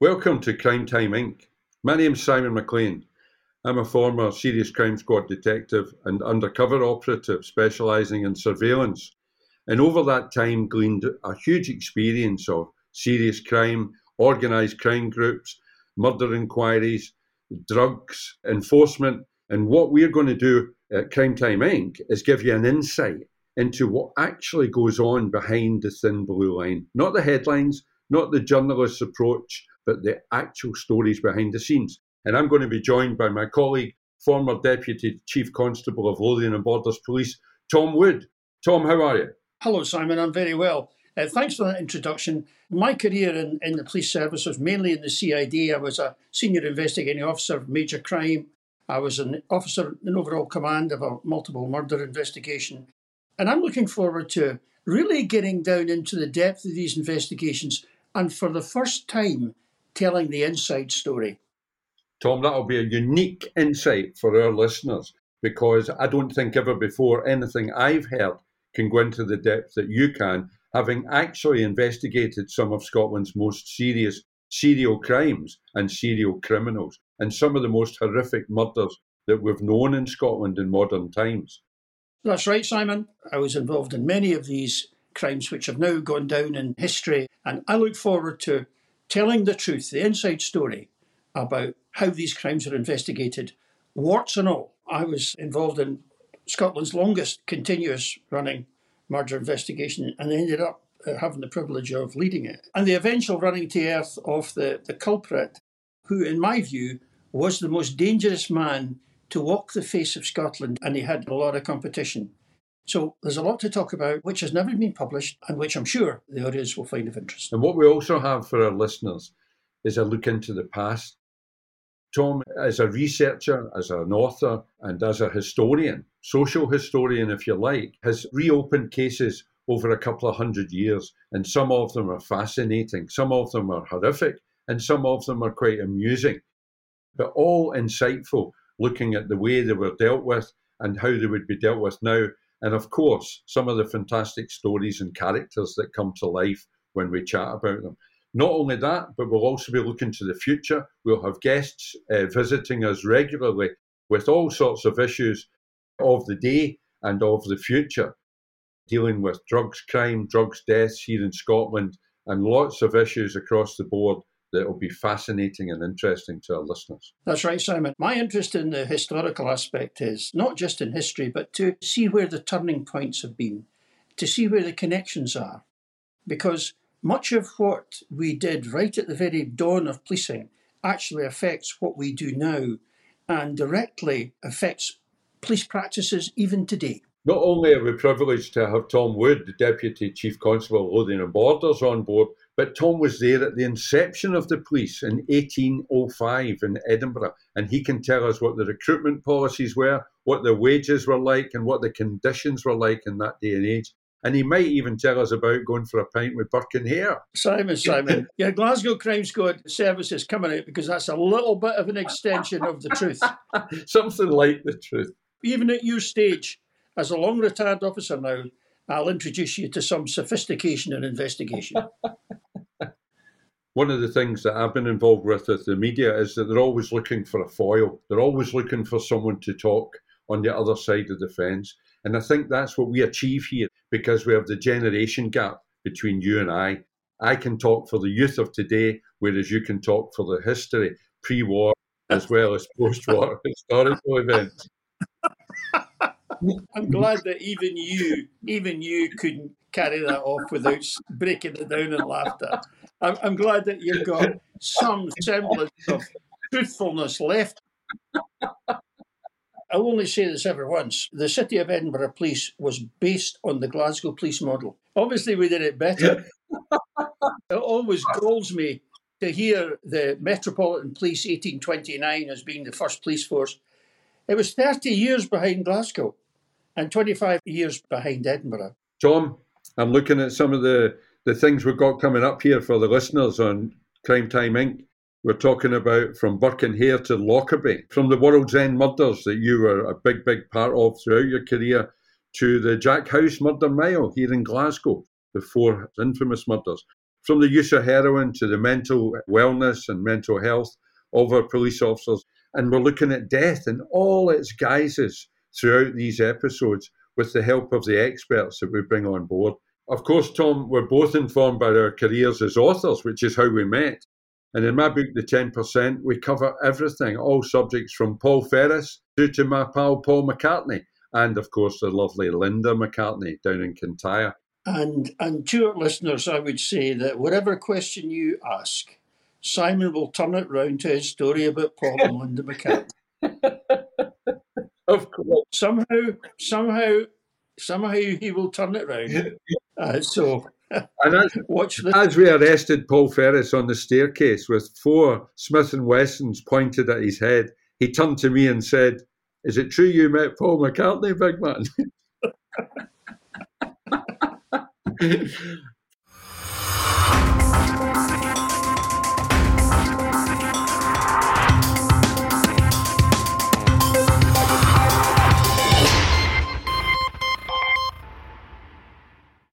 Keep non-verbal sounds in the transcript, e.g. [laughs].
Welcome to Crime Time Inc. My name's Simon McLean. I'm a former Serious Crime Squad detective and undercover operative specialising in surveillance, and over that time gleaned a huge experience of serious crime, organised crime groups, murder inquiries, drugs enforcement. And what we're going to do at Crime Time Inc. is give you an insight into what actually goes on behind the thin blue line. Not the headlines, not the journalist's approach, but the actual stories behind the scenes. And I'm going to be joined by my colleague, former Deputy Chief Constable of Lothian and Borders Police, Tom Wood. Tom, how are you? Hello, Simon. I'm very well. Uh, thanks for that introduction. My career in, in the police service was mainly in the CID. I was a senior investigating officer of major crime. I was an officer in overall command of a multiple murder investigation. And I'm looking forward to really getting down into the depth of these investigations and for the first time telling the inside story. Tom, that'll be a unique insight for our listeners because I don't think ever before anything I've heard can go into the depth that you can, having actually investigated some of Scotland's most serious serial crimes and serial criminals and some of the most horrific murders that we've known in Scotland in modern times. That's right, Simon. I was involved in many of these crimes which have now gone down in history, and I look forward to telling the truth, the inside story about how these crimes are investigated, warts and all. I was involved in Scotland's longest continuous running murder investigation and ended up uh, having the privilege of leading it. And the eventual running to earth of the, the culprit, who, in my view, was the most dangerous man to walk the face of Scotland, and he had a lot of competition. So there's a lot to talk about, which has never been published, and which I'm sure the audience will find of interest. And what we also have for our listeners is a look into the past. Tom, as a researcher, as an author, and as a historian, social historian, if you like, has reopened cases over a couple of hundred years, and some of them are fascinating, some of them are horrific, and some of them are quite amusing, but all insightful, looking at the way they were dealt with and how they would be dealt with now. And of course, some of the fantastic stories and characters that come to life when we chat about them. Not only that, but we'll also be looking to the future. We'll have guests uh, visiting us regularly with all sorts of issues of the day and of the future, dealing with drugs crime, drugs deaths here in Scotland, and lots of issues across the board that will be fascinating and interesting to our listeners. That's right, Simon. My interest in the historical aspect is not just in history, but to see where the turning points have been, to see where the connections are. Because much of what we did right at the very dawn of policing actually affects what we do now and directly affects police practices even today. Not only are we privileged to have Tom Wood, the Deputy Chief Constable of Lothian and Borders, on board, but Tom was there at the inception of the police in 1805 in Edinburgh, and he can tell us what the recruitment policies were, what the wages were like, and what the conditions were like in that day and age. And he might even tell us about going for a pint with Burke and Hare. Simon, Simon, [laughs] your Glasgow Crime Squad service is coming out because that's a little bit of an extension of the truth. [laughs] Something like the truth. Even at your stage, as a long retired officer now, I'll introduce you to some sophistication in investigation. [laughs] One of the things that I've been involved with with the media is that they're always looking for a foil. They're always looking for someone to talk on the other side of the fence. And I think that's what we achieve here because we have the generation gap between you and I. I can talk for the youth of today, whereas you can talk for the history, pre war as [laughs] well as post war [laughs] historical events. [laughs] I'm glad that even you, even you couldn't carry that off without breaking it down in laughter. I'm, I'm glad that you've got some semblance of truthfulness left. I'll only say this ever once. The City of Edinburgh Police was based on the Glasgow Police model. Obviously, we did it better. [laughs] it always galls me to hear the Metropolitan Police 1829 as being the first police force. It was 30 years behind Glasgow and 25 years behind Edinburgh. Tom, I'm looking at some of the, the things we've got coming up here for the listeners on Crime Time Inc. We're talking about from Hare to Lockerbie, from the World's End murders that you were a big, big part of throughout your career, to the Jack House murder mile here in Glasgow, the four infamous murders, from the use of heroin to the mental wellness and mental health of our police officers. And we're looking at death in all its guises throughout these episodes with the help of the experts that we bring on board. Of course, Tom, we're both informed by our careers as authors, which is how we met. And in my book, The 10%, we cover everything, all subjects from Paul Ferris through to my pal Paul McCartney, and of course the lovely Linda McCartney down in Kintyre. And and to our listeners, I would say that whatever question you ask, Simon will turn it round to his story about Paul and Linda [laughs] McCartney. of course. Somehow, somehow, somehow he will turn it round. Uh, so [laughs] and as, watch this. as we arrested Paul Ferris on the staircase with four Smith and Wessons pointed at his head, he turned to me and said, "Is it true you met Paul McCartney, big man?" [laughs] [laughs]